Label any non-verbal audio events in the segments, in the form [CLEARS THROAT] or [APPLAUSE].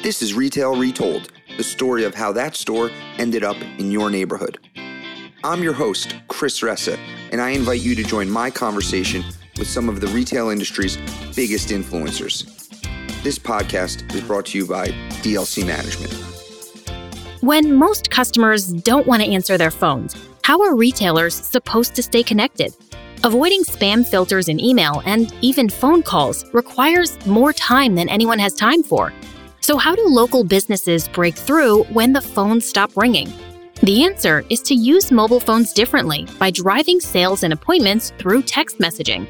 This is Retail Retold, the story of how that store ended up in your neighborhood. I'm your host, Chris Ressa, and I invite you to join my conversation with some of the retail industry's biggest influencers. This podcast is brought to you by DLC Management. When most customers don't want to answer their phones, how are retailers supposed to stay connected? Avoiding spam filters in email and even phone calls requires more time than anyone has time for. So, how do local businesses break through when the phones stop ringing? The answer is to use mobile phones differently by driving sales and appointments through text messaging.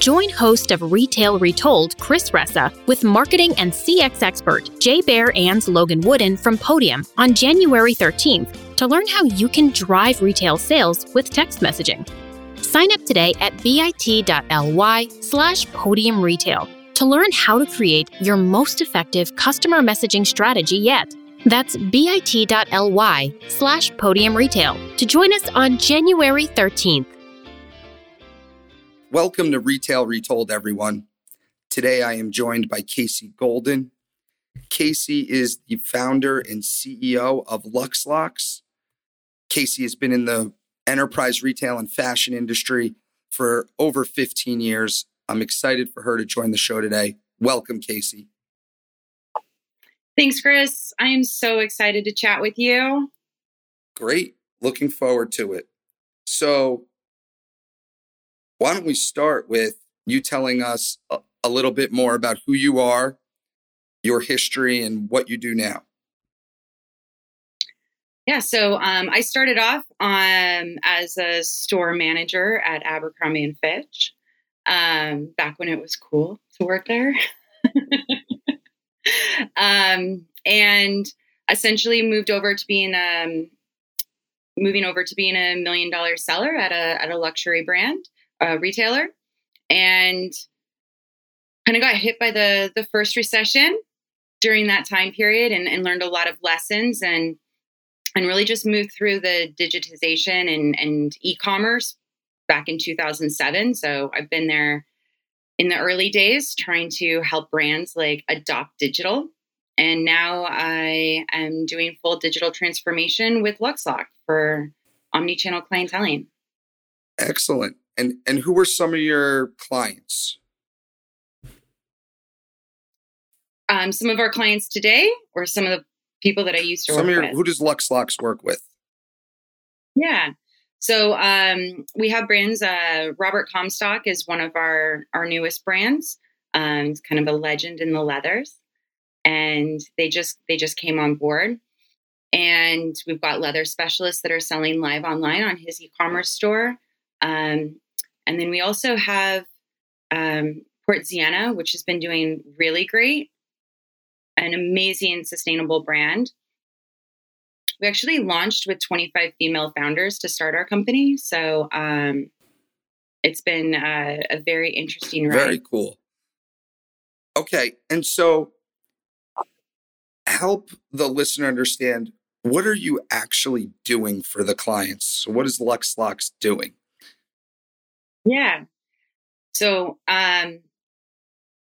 Join host of Retail Retold, Chris Ressa, with marketing and CX expert Jay Baer and Logan Wooden from Podium on January 13th to learn how you can drive retail sales with text messaging. Sign up today at bit.ly slash podium retail to learn how to create your most effective customer messaging strategy yet. That's bit.ly slash podium retail to join us on January 13th. Welcome to Retail Retold, everyone. Today I am joined by Casey Golden. Casey is the founder and CEO of LuxLocks. Casey has been in the enterprise retail and fashion industry for over 15 years I'm excited for her to join the show today. Welcome, Casey. Thanks, Chris. I am so excited to chat with you. Great. Looking forward to it. So, why don't we start with you telling us a, a little bit more about who you are, your history, and what you do now? Yeah, so um, I started off um, as a store manager at Abercrombie and Fitch um, back when it was cool to work there. [LAUGHS] um, and essentially moved over to being um, moving over to being a million dollar seller at a at a luxury brand a retailer, and kind of got hit by the the first recession during that time period, and, and learned a lot of lessons and and really just moved through the digitization and and e-commerce back in 2007. So I've been there in the early days trying to help brands like adopt digital. And now I am doing full digital transformation with LuxLock for omni-channel clienteling. Excellent. And and who were some of your clients? Um, some of our clients today, or some of the people that I used to some work your, with. Who does LuxLocks work with? Yeah. So um, we have brands. Uh, Robert Comstock is one of our our newest brands. Um, it's kind of a legend in the leathers, and they just they just came on board. And we've got leather specialists that are selling live online on his e-commerce store. Um, and then we also have um, Portsienna, which has been doing really great, an amazing sustainable brand. We actually launched with 25 female founders to start our company. So um, it's been a, a very interesting ride. Very cool. Okay. And so help the listener understand what are you actually doing for the clients? So what is LuxLocks doing? Yeah. So um,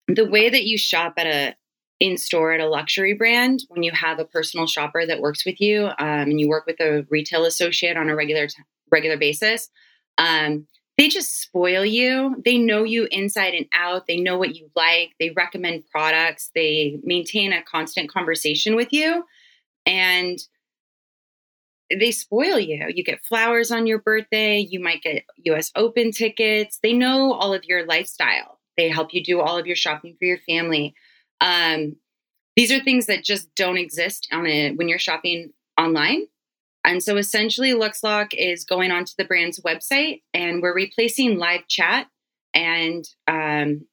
the way that you shop at a in store at a luxury brand when you have a personal shopper that works with you um, and you work with a retail associate on a regular t- regular basis um, they just spoil you. They know you inside and out. They know what you like. They recommend products. They maintain a constant conversation with you and they spoil you. You get flowers on your birthday. You might get US Open tickets. They know all of your lifestyle. They help you do all of your shopping for your family um, these are things that just don't exist on a when you're shopping online. And so essentially, LuxLock is going onto the brand's website and we're replacing live chat and um,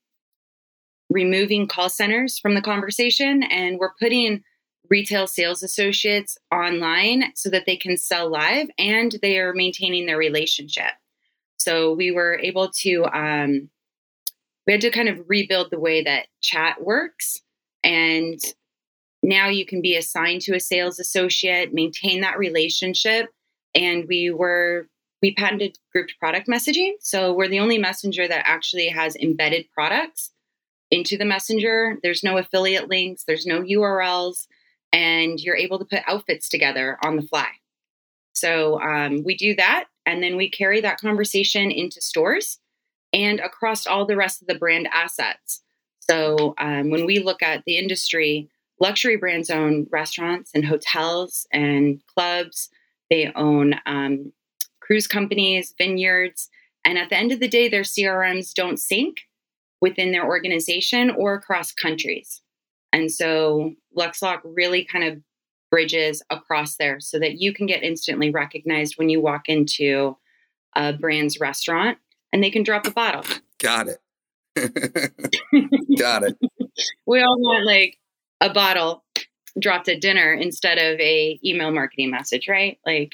removing call centers from the conversation. And we're putting retail sales associates online so that they can sell live and they are maintaining their relationship. So we were able to um, we had to kind of rebuild the way that chat works. And now you can be assigned to a sales associate, maintain that relationship. And we were, we patented grouped product messaging. So we're the only messenger that actually has embedded products. into the messenger. There's no affiliate links, there's no URLs, and you're able to put outfits together on the fly. So um, we do that, and then we carry that conversation into stores and across all the rest of the brand assets. So um, when we look at the industry, luxury brands own restaurants and hotels and clubs. They own um, cruise companies, vineyards. And at the end of the day, their CRMs don't sync within their organization or across countries. And so LuxLock really kind of bridges across there so that you can get instantly recognized when you walk into a brand's restaurant and they can drop a bottle. Got it. [LAUGHS] Got it. we all want like a bottle dropped at dinner instead of a email marketing message, right? Like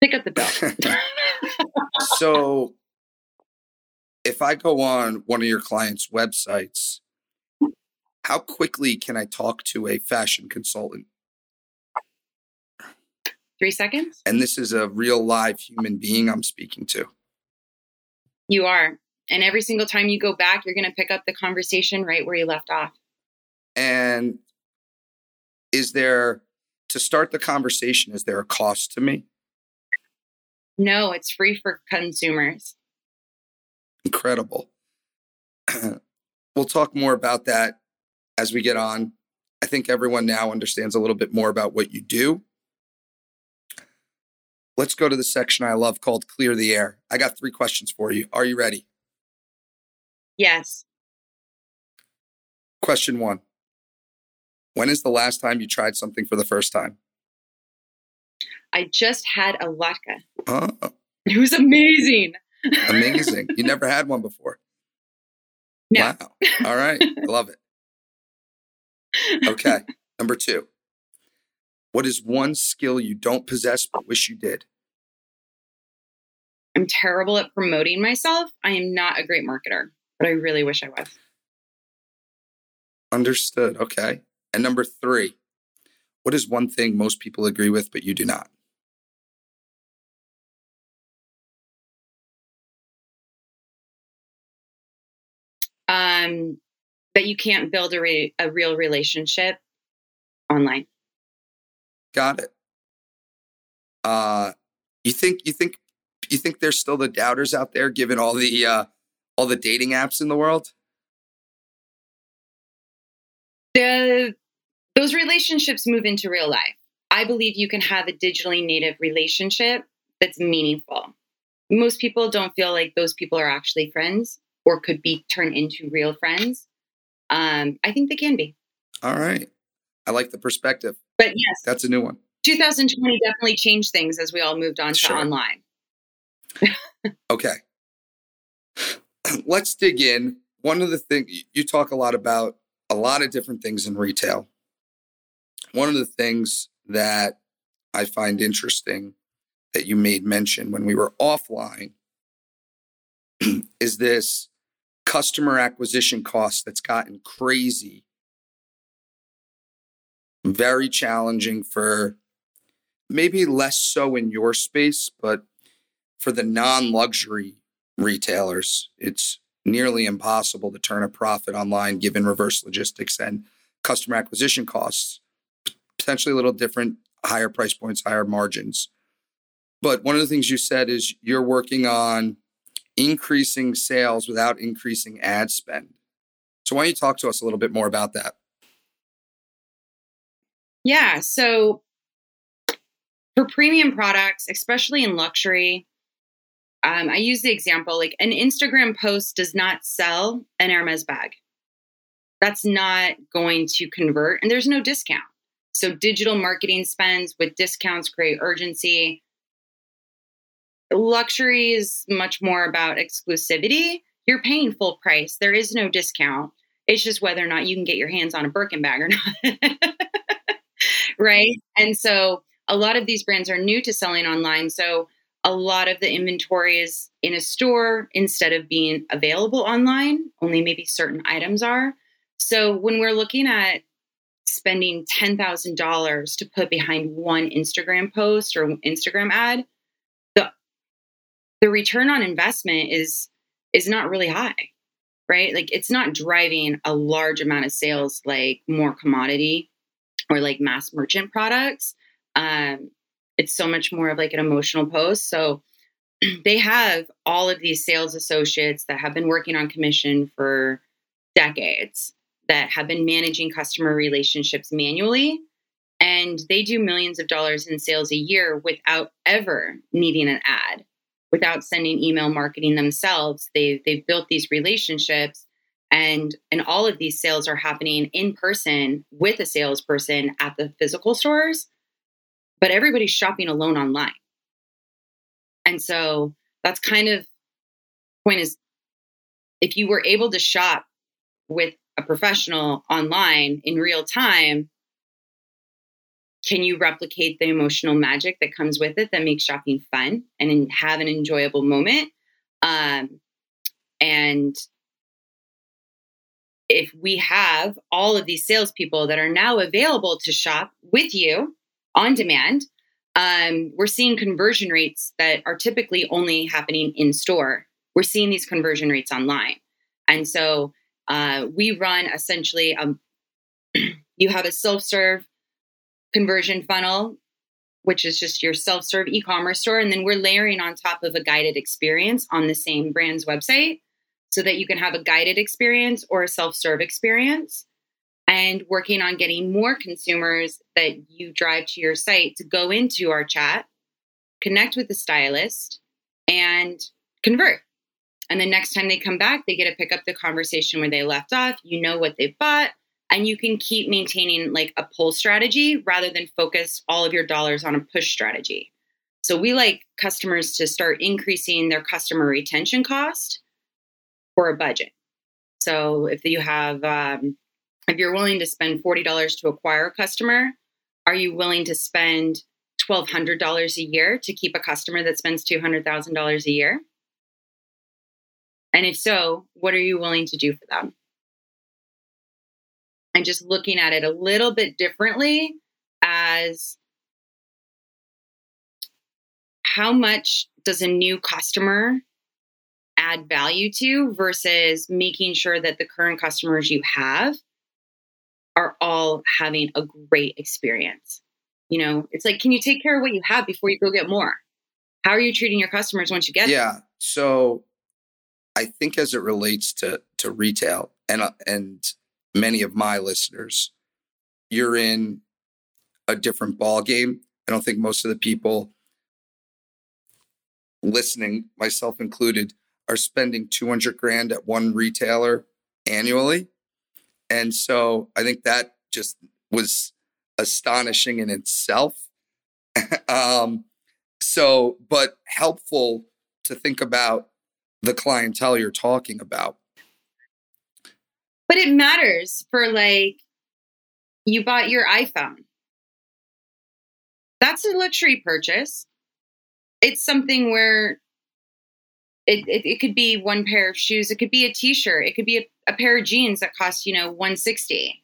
pick up the bill. [LAUGHS] so if I go on one of your clients' websites, how quickly can I talk to a fashion consultant? Three seconds. And this is a real live human being I'm speaking to. You are. And every single time you go back, you're going to pick up the conversation right where you left off. And is there, to start the conversation, is there a cost to me? No, it's free for consumers. Incredible. [CLEARS THROAT] we'll talk more about that as we get on. I think everyone now understands a little bit more about what you do. Let's go to the section I love called Clear the Air. I got three questions for you. Are you ready? Yes. Question one When is the last time you tried something for the first time? I just had a latke. Oh. It was amazing. Amazing. you never had one before. No. Wow. All right. I love it. Okay. Number two. What is one skill you don't possess but wish you did? I'm terrible at promoting myself. I am not a great marketer, but I really wish I was. Understood. Okay. And number three, what is one thing most people agree with, but you do not? Um, that you can't build a, re- a real relationship online. Got it. Uh, you think you think you think there's still the doubters out there, given all the uh, all the dating apps in the world? The those relationships move into real life. I believe you can have a digitally native relationship that's meaningful. Most people don't feel like those people are actually friends or could be turned into real friends. Um, I think they can be. All right. I like the perspective. But yes, that's a new one. 2020 definitely changed things as we all moved on to online. okay. [CLEARS THROAT] Let's dig in. One of the things you talk a lot about, a lot of different things in retail. One of the things that I find interesting that you made mention when we were offline [CLEARS THROAT] is this customer acquisition cost that's gotten crazy. Very challenging for maybe less so in your space, but for the non luxury retailers, it's nearly impossible to turn a profit online given reverse logistics and customer acquisition costs. Potentially a little different, higher price points, higher margins. But one of the things you said is you're working on increasing sales without increasing ad spend. So, why don't you talk to us a little bit more about that? Yeah. So, for premium products, especially in luxury, um, I use the example like an Instagram post does not sell an Hermes bag. That's not going to convert, and there's no discount. So, digital marketing spends with discounts create urgency. Luxury is much more about exclusivity. You're paying full price, there is no discount. It's just whether or not you can get your hands on a Birkin bag or not. [LAUGHS] right. And so, a lot of these brands are new to selling online. So, a lot of the inventory is in a store instead of being available online. Only maybe certain items are. So when we're looking at spending $10,000 to put behind one Instagram post or Instagram ad, the the return on investment is is not really high. right? Like it's not driving a large amount of sales like more commodity or like mass merchant products. Um, it's so much more of like an emotional post. So [CLEARS THROAT] they have all of these sales associates that have been working on commission for decades that have been managing customer relationships manually and they do millions of dollars in sales a year without ever needing an ad without sending email marketing themselves they they've built these relationships and and all of these sales are happening in person with a salesperson at the physical stores but everybody's shopping alone online. And so that's kind of point is if you were able to shop with a professional online in real time can you replicate the emotional magic that comes with it that makes shopping fun and have an enjoyable moment? Um, and if we have all of these salespeople that are now available to shop with you on demand um, we're seeing conversion rates that are typically only happening in store. We're seeing these conversion rates online. And so uh, we run essentially, um, [CLEARS THROAT] you have a self serve conversion funnel, which is just your self serve e commerce store. And then we're layering on top of a guided experience on the same brand's website so that you can have a guided experience or a self serve experience and working on getting more consumers that you drive to your site to go into our chat, connect with the stylist, and convert. And the next time they come back, they get to pick up the conversation where they left off. You know what they bought, and you can keep maintaining like a pull strategy rather than focus all of your dollars on a push strategy. So we like customers to start increasing their customer retention cost for a budget. So if you have um, if you're willing to spend $40 to acquire a customer, are you willing to spend $1,200 a year to keep a customer that spends $200,000 a year? And if so, what are you willing to do for them? And just looking at it a little bit differently as how much does a new customer add value to versus making sure that the current customers you have are all having a great experience. You know, it's like, can you take care of what you have before you go get more? How are you treating your customers once you get yeah. Them? So I think as it relates to to retail and uh, and many of my listeners, you're in a different ball game. I don't think most of the people listening, myself included, are spending 200 grand at one retailer annually. And so I think that just was astonishing in itself. [LAUGHS] um, so, but helpful to think about the clientele you're talking about. But it matters for like, you bought your iPhone. That's a luxury purchase. It's something where it, it, it, could be one pair of shoes. It could be a t-shirt. It could be a, a pair of jeans that cost, you know, 160.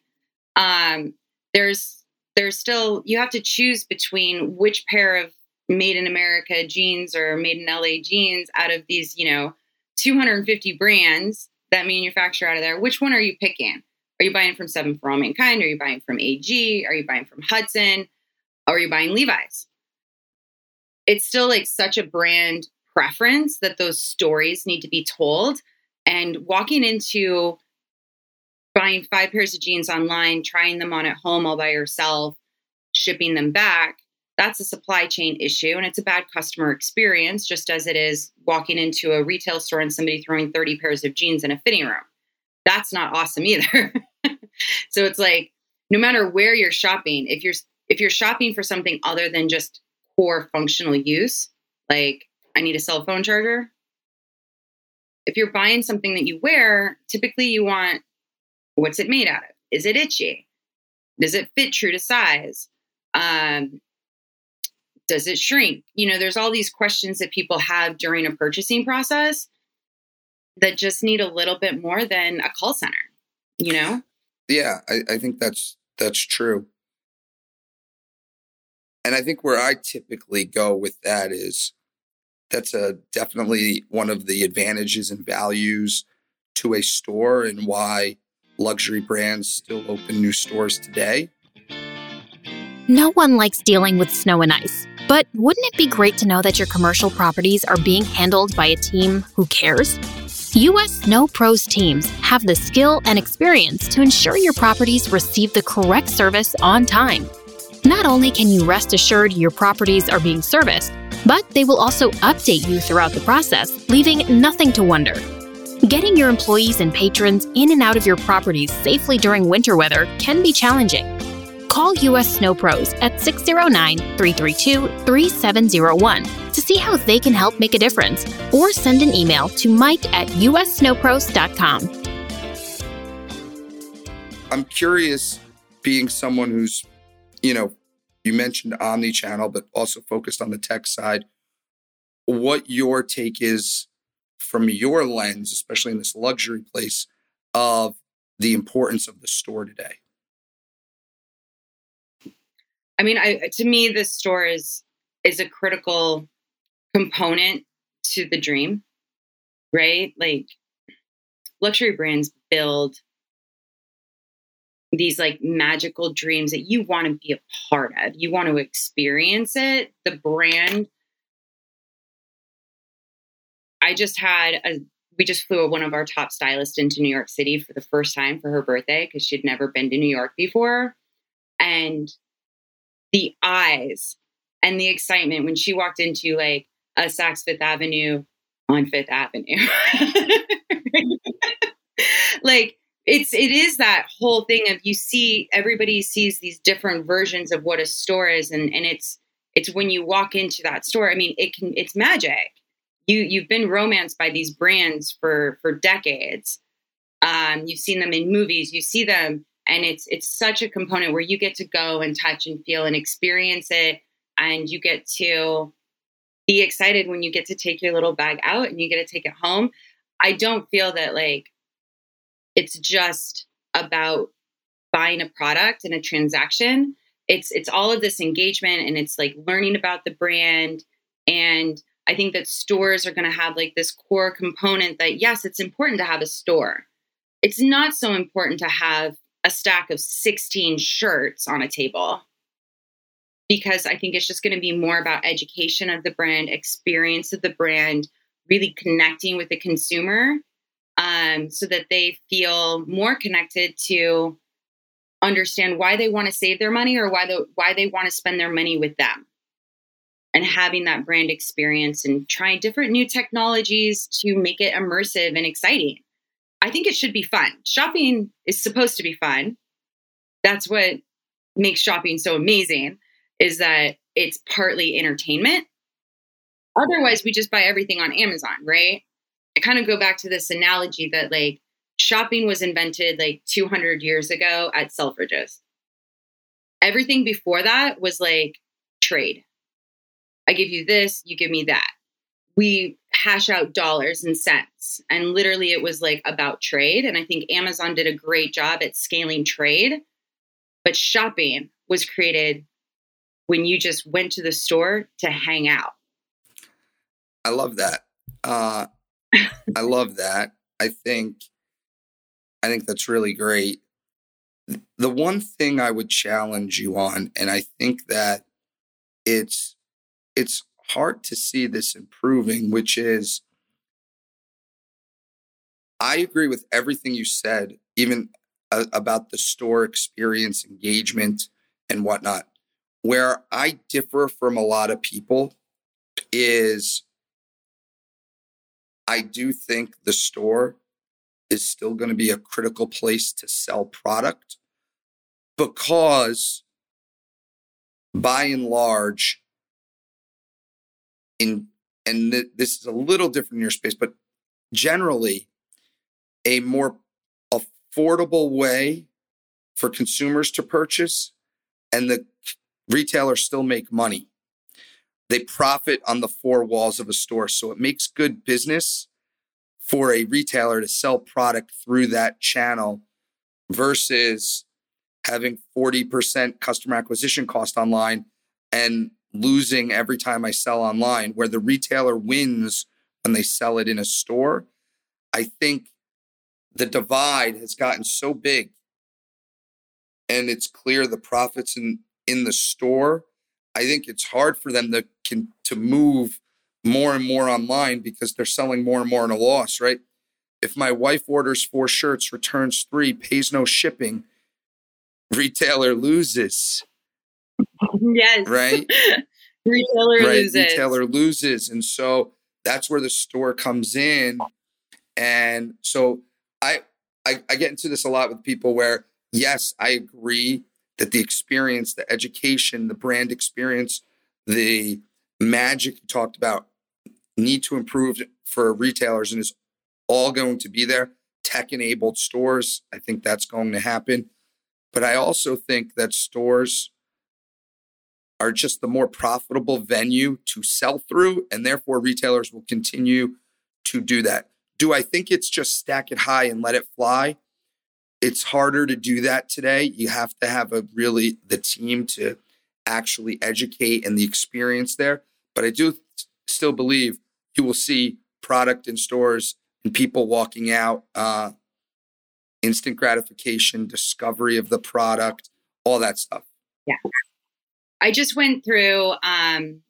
Um, there's, there's still, you have to choose between which pair of made in America jeans or made in LA jeans out of these, you know, 250 brands that manufacture out of there. Which one are you picking? Are you buying from Seven for All Mankind? Are you buying from AG? Are you buying from Hudson? Or are you buying Levi's? It's still like such a brand preference that those stories need to be told. And walking into buying five pairs of jeans online, trying them on at home all by yourself, shipping them back, that's a supply chain issue and it's a bad customer experience, just as it is walking into a retail store and somebody throwing 30 pairs of jeans in a fitting room. That's not awesome either. [LAUGHS] so it's like no matter where you're shopping, if you're if you're shopping for something other than just core functional use, like I need a cell phone charger. If you're buying something that you wear, typically you want what's it made out of? Is it itchy? Does it fit true to size? Um, does it shrink? You know, there's all these questions that people have during a purchasing process that just need a little bit more than a call center, you know? Yeah, I, I think that's that's true. And I think where I typically go with that is that's a definitely one of the advantages and values to a store and why luxury brands still open new stores today? No one likes dealing with snow and ice, but wouldn't it be great to know that your commercial properties are being handled by a team who cares? US Snow Pros teams have the skill and experience to ensure your properties receive the correct service on time. Not only can you rest assured your properties are being serviced, but they will also update you throughout the process, leaving nothing to wonder. Getting your employees and patrons in and out of your properties safely during winter weather can be challenging. Call US Snow Pros at 609 332 3701 to see how they can help make a difference, or send an email to mike at ussnowpros.com. I'm curious, being someone who's, you know, you mentioned omni-channel, but also focused on the tech side, what your take is from your lens, especially in this luxury place, of the importance of the store today. I mean, I to me, the store is is a critical component to the dream, right? Like luxury brands build these like magical dreams that you want to be a part of. You want to experience it. The brand. I just had a we just flew one of our top stylists into New York City for the first time for her birthday because she'd never been to New York before. And the eyes and the excitement when she walked into like a Saks Fifth Avenue on Fifth Avenue. [LAUGHS] like it's it is that whole thing of you see everybody sees these different versions of what a store is and and it's it's when you walk into that store i mean it can it's magic. You you've been romanced by these brands for for decades. Um you've seen them in movies you see them and it's it's such a component where you get to go and touch and feel and experience it and you get to be excited when you get to take your little bag out and you get to take it home. I don't feel that like it's just about buying a product and a transaction. It's it's all of this engagement and it's like learning about the brand. And i think that stores are going to have like this core component that yes it's important to have a store. It's not so important to have a stack of 16 shirts on a table. Because i think it's just going to be more about education of the brand experience of the brand really connecting with the consumer um, so that they feel more connected to understand why they want to save their money or why the why they want to spend their money with them. And having that brand experience and trying different new technologies to make it immersive and exciting. I think it should be fun. Shopping is supposed to be fun. That's what makes shopping so amazing is that it's partly entertainment. Otherwise we just buy everything on amazon right I kind of go back to this analogy that like shopping was invented like 200 years ago at Selfridges. Everything before that was like trade. I give you this, you give me that. We hash out dollars and cents. And literally, it was like about trade. And I think Amazon did a great job at scaling trade. But shopping was created when you just went to the store to hang out. I love that. Uh, I love that. I think I think that's really great. The one thing I would challenge you on, and I think that it's it's hard to see this improving, which is I agree with everything you said, even uh, about the store experience, engagement, and whatnot. Where I differ from a lot of people is I do think the store is still going to be a critical place to sell product because by and large in and th- this is a little different in your space but generally a more affordable way for consumers to purchase and the retailers still make money they profit on the four walls of a store. So it makes good business for a retailer to sell product through that channel versus having 40% customer acquisition cost online and losing every time I sell online, where the retailer wins when they sell it in a store. I think the divide has gotten so big and it's clear the profits in in the store i think it's hard for them to can to move more and more online because they're selling more and more in a loss right? If my wife orders four shirts returns three pays no shipping [LAUGHS] retailer loses. Yes. Right? [LAUGHS] Retailer right loses. retailer loses. And so that's where the store comes in. And so I, I i get into this a lot with people where yes i agree that the experience the education the brand experience the magic you talked about need to improve for retailers and is all going to be there tech enabled stores i think that's going to happen but i also think that stores are just the more profitable venue to sell through, and therefore retailers will continue to do that. Do I think it's just stack it high and let it fly? It's harder to do that today. You have to have a really the team to actually educate and the experience there. But I do still believe you will see product in stores and people walking out, uh, instant gratification, discovery of the product, all that stuff. Yeah. I just went through. Um,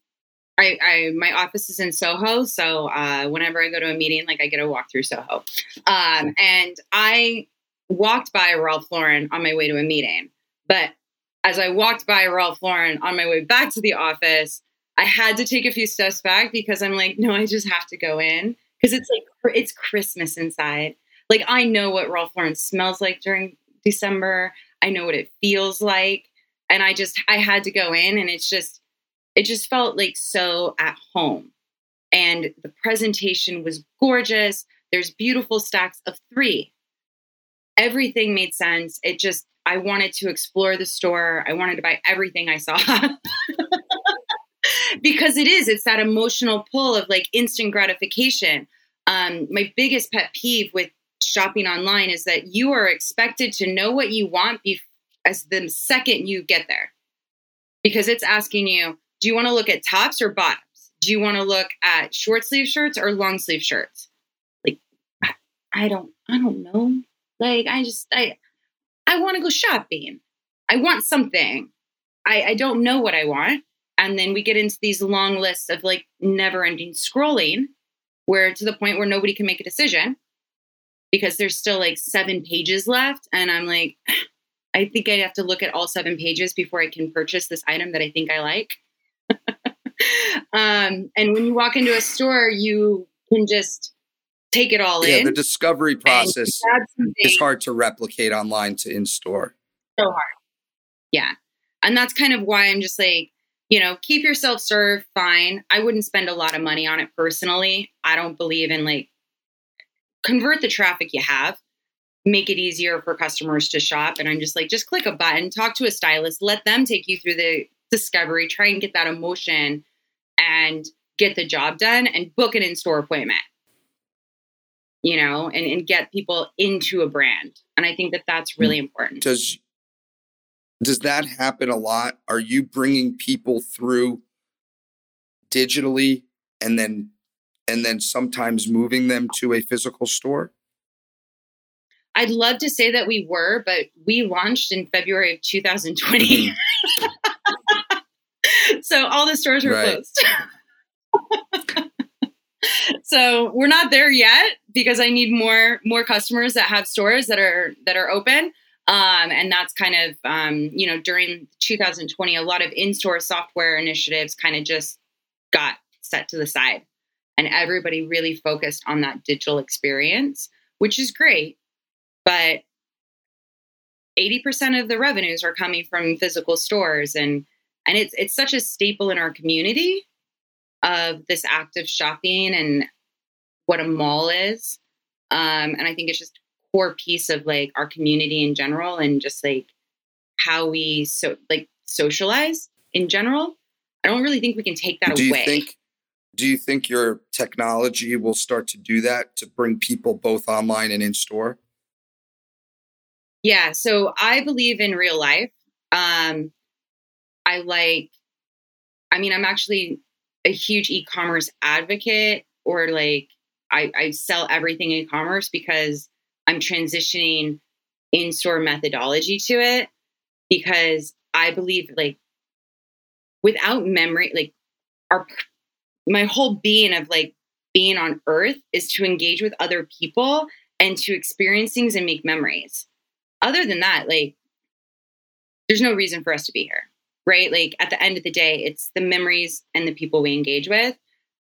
I, I my office is in Soho, so uh, whenever I go to a meeting, like I get a walk through Soho, um, and I walked by Ralph Lauren on my way to a meeting. But as I walked by Ralph Lauren on my way back to the office, I had to take a few steps back because I'm like, no, I just have to go in because it's like it's Christmas inside. Like I know what Ralph Lauren smells like during December. I know what it feels like and I just I had to go in and it's just it just felt like so at home. And the presentation was gorgeous. There's beautiful stacks of 3. Everything made sense. It just I wanted to explore the store. I wanted to buy everything I saw. [LAUGHS] because it is it's that emotional pull of like instant gratification. Um my biggest pet peeve with shopping online is that you are expected to know what you want before as the second you get there because it's asking you do you want to look at tops or bottoms do you want to look at short sleeve shirts or long sleeve shirts like i don't i don't know like i just i i want to go shopping. I want something. I i don't know what i want. And then we get into these long lists of like never ending scrolling where to the point where nobody can make a decision because there's still like seven pages left. And i'm like [SIGHS] I think I have to look at all seven pages before I can purchase this item that I think I like. [LAUGHS] um, and when you walk into a store, you can just take it all yeah, in. the discovery process is hard to replicate online to in store. So hard. Yeah. And that's kind of why I'm just like, you know, keep yourself served, fine. I wouldn't spend a lot of money on it personally. I don't believe in like convert the traffic you have make it easier for customers to shop. And I'm just like, just click a button, talk to a stylist, let them take you through the discovery, try and get that emotion and get the job done and book an in store appointment, you know, and, and get people into a brand. And I think that that's really important. Does does that happen a lot? Are you bringing people through digitally and then and then sometimes moving them to a physical store? I'd love to say that we were, but we launched in February of 2020. Mm-hmm. [LAUGHS] so all the stores were right. closed. [LAUGHS] so we're not there yet because I need more more customers that have stores that are that are open. Um, and that's kind of um, you know during 2020 a lot of in-store software initiatives kind of just got set to the side and everybody really focused on that digital experience which is great but 80% of the revenues are coming from physical stores and and it's it's such a staple in our community of this act of shopping and what a mall is. Um, and i think it's just a core piece of like our community in general and just like how we so like socialize in general. I don't really think we can take that do away. you think do you think your technology will start to do that to bring people both online and in store? Yeah, so I believe in real life. Um, I like, I mean, I'm actually a huge e commerce advocate, or like, I, I sell everything e commerce because I'm transitioning in store methodology to it because I believe like without memory, like our my whole being of like being on earth is to engage with other people and to experience things and make memories. Other than that, like there's no reason for us to be here, right? Like at the end of the day, it's the memories and the people we engage with.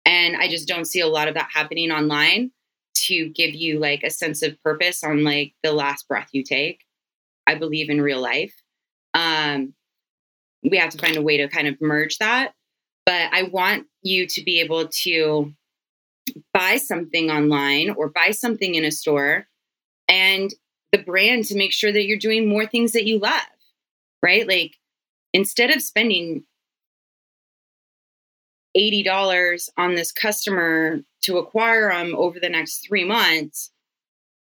And I just don't see a lot of that happening online to give you like a sense of purpose on like the last breath you take. I believe in real life. Um, we have to find a way to kind of merge that. But I want you to be able to buy something online or buy something in a store and the brand to make sure that you're doing more things that you love, right? Like instead of spending $80 on this customer to acquire them over the next three months,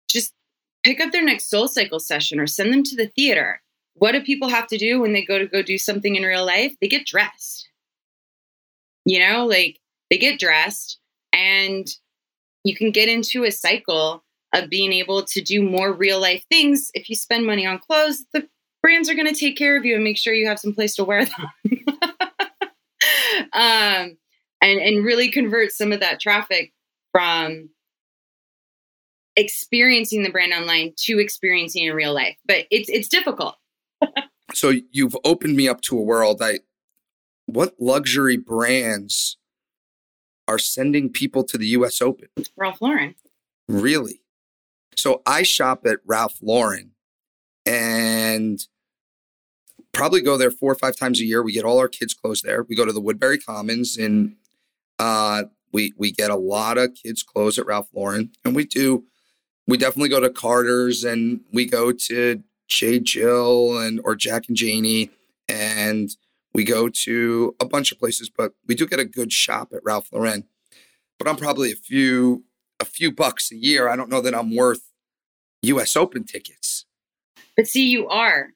just pick up their next SoulCycle session or send them to the theater. What do people have to do when they go to go do something in real life? They get dressed. You know, like they get dressed and you can get into a cycle of being able to do more real life things. If you spend money on clothes, the brands are going to take care of you and make sure you have some place to wear them. [LAUGHS] um, and and really convert some of that traffic from experiencing the brand online to experiencing in real life. But it's it's difficult. [LAUGHS] so you've opened me up to a world. I what luxury brands are sending people to the US Open? Ralph Lauren. Really? So I shop at Ralph Lauren and probably go there four or five times a year. We get all our kids' clothes there. We go to the Woodbury Commons and uh, we we get a lot of kids' clothes at Ralph Lauren. And we do we definitely go to Carter's and we go to J. Jill and or Jack and Janie and we go to a bunch of places, but we do get a good shop at Ralph Lauren. But I'm probably a few a few bucks a year. I don't know that I'm worth US Open tickets. But see, you are.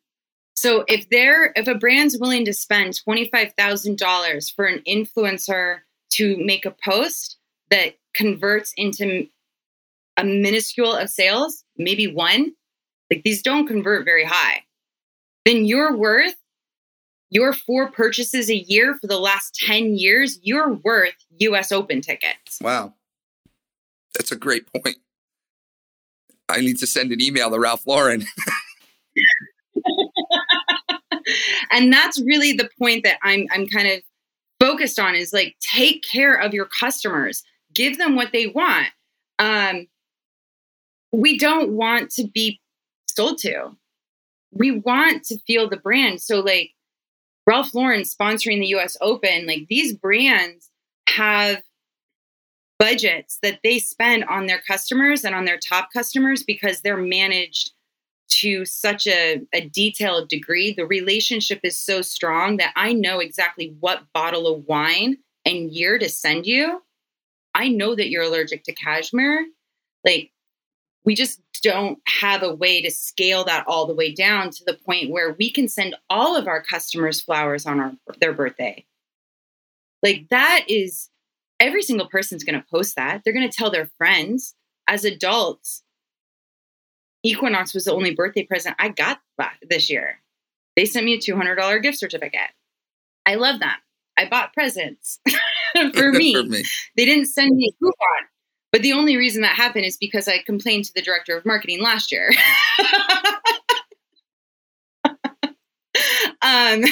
So if they're if a brand's willing to spend $25,000 for an influencer to make a post that converts into a minuscule of sales, maybe one, like these don't convert very high, then you're worth your four purchases a year for the last 10 years, you're worth US Open tickets. Wow. That's a great point. I need to send an email to Ralph Lauren. [LAUGHS] and that's really the point that I'm I'm kind of focused on is like take care of your customers. Give them what they want. Um we don't want to be sold to. We want to feel the brand. So like Ralph Lauren sponsoring the US Open, like these brands have budgets that they spend on their customers and on their top customers because they're managed to such a, a, detailed degree. The relationship is so strong that I know exactly what bottle of wine and year to send you. I know that you're allergic to cashmere. Like, we just don't have a way to scale that all the way down to the point where we can send all of our customers flowers on our, their birthday. Like that is every single person's going to post that. They're going to tell their friends. As adults, Equinox was the only birthday present I got this year. They sent me a $200 gift certificate. I love them. I bought presents [LAUGHS] for, [LAUGHS] me. for me. They didn't send me a coupon. But the only reason that happened is because I complained to the director of marketing last year. [LAUGHS] um,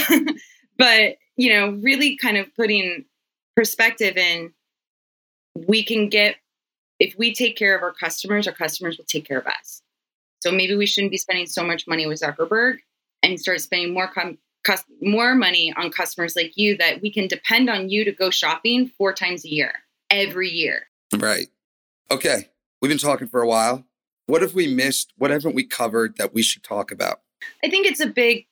but, you know, really kind of putting perspective in we can get, if we take care of our customers, our customers will take care of us. So maybe we shouldn't be spending so much money with Zuckerberg and start spending more com- more money on customers like you that we can depend on you to go shopping four times a year, every year. Right. Okay, we've been talking for a while. What have we missed? What haven't we covered that we should talk about? I think it's a big,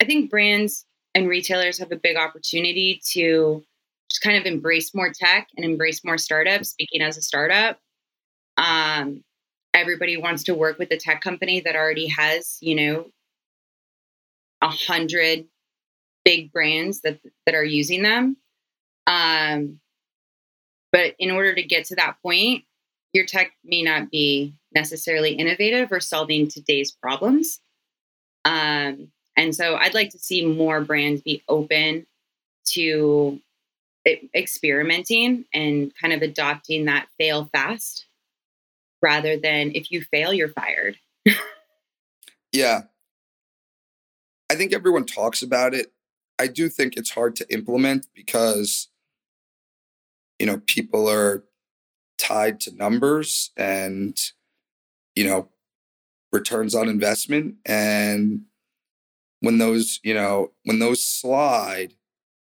I think brands and retailers have a big opportunity to just kind of embrace more tech and embrace more startups. Speaking as a startup, um, everybody wants to work with a tech company that already has, you know, a hundred big brands that that are using them. Um, but in order to get to that point, your tech may not be necessarily innovative or solving today's problems. Um, and so I'd like to see more brands be open to experimenting and kind of adopting that fail fast rather than if you fail, you're fired. yeah. I think everyone talks about it. I do think it's hard to implement because, you know, people are tied to numbers and, you know, returns on investment. And when those, you know, when those slide,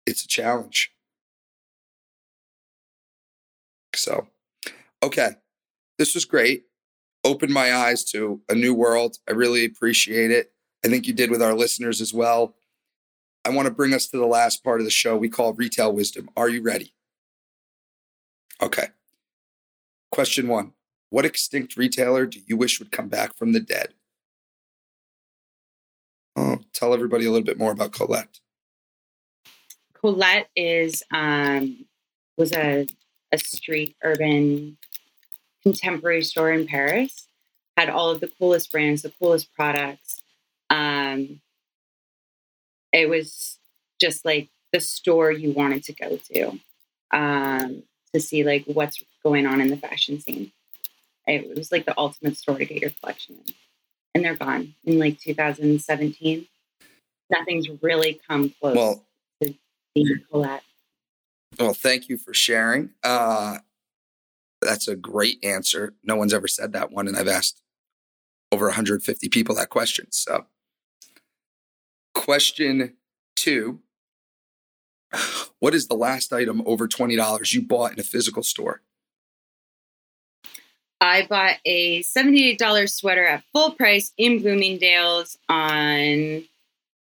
it's a challenge. So, okay. This was great. Opened my eyes to a new world. I really appreciate it. I think you did with our listeners as well. I want to bring us to the last part of the show we call retail wisdom. Are you ready? Okay. Question one What extinct retailer do you wish would come back from the dead? Oh, tell everybody a little bit more about Colette. Colette is um, was a a street urban contemporary store in Paris. Had all of the coolest brands, the coolest products. Um, it was just like the store you wanted to go to um, to see like what's going on in the fashion scene. It was like the ultimate store to get your collection in. And they're gone in like 2017. Nothing's really come close well, to being Colette. Well, thank you for sharing. Uh, that's a great answer. No one's ever said that one, and I've asked over 150 people that question. So, question two [SIGHS] What is the last item over $20 you bought in a physical store? I bought a $78 sweater at full price in Bloomingdale's on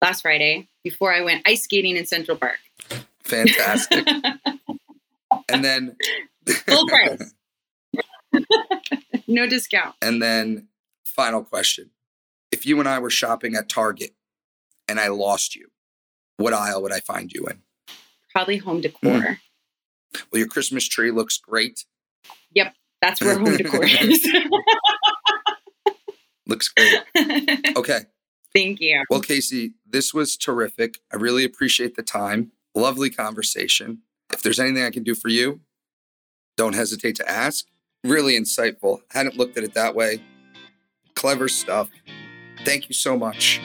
last Friday before I went ice skating in Central Park. Fantastic. [LAUGHS] and then full price. No discount. And then final question. If you and I were shopping at Target and I lost you, what aisle would I find you in? Probably home decor. Mm. Well, your Christmas tree looks great. Yep, that's where home decor [LAUGHS] is. [LAUGHS] looks great. [LAUGHS] Okay. Thank you. Well, Casey, this was terrific. I really appreciate the time. Lovely conversation. If there's anything I can do for you, don't hesitate to ask. Really insightful. Hadn't looked at it that way. Clever stuff. Thank you so much.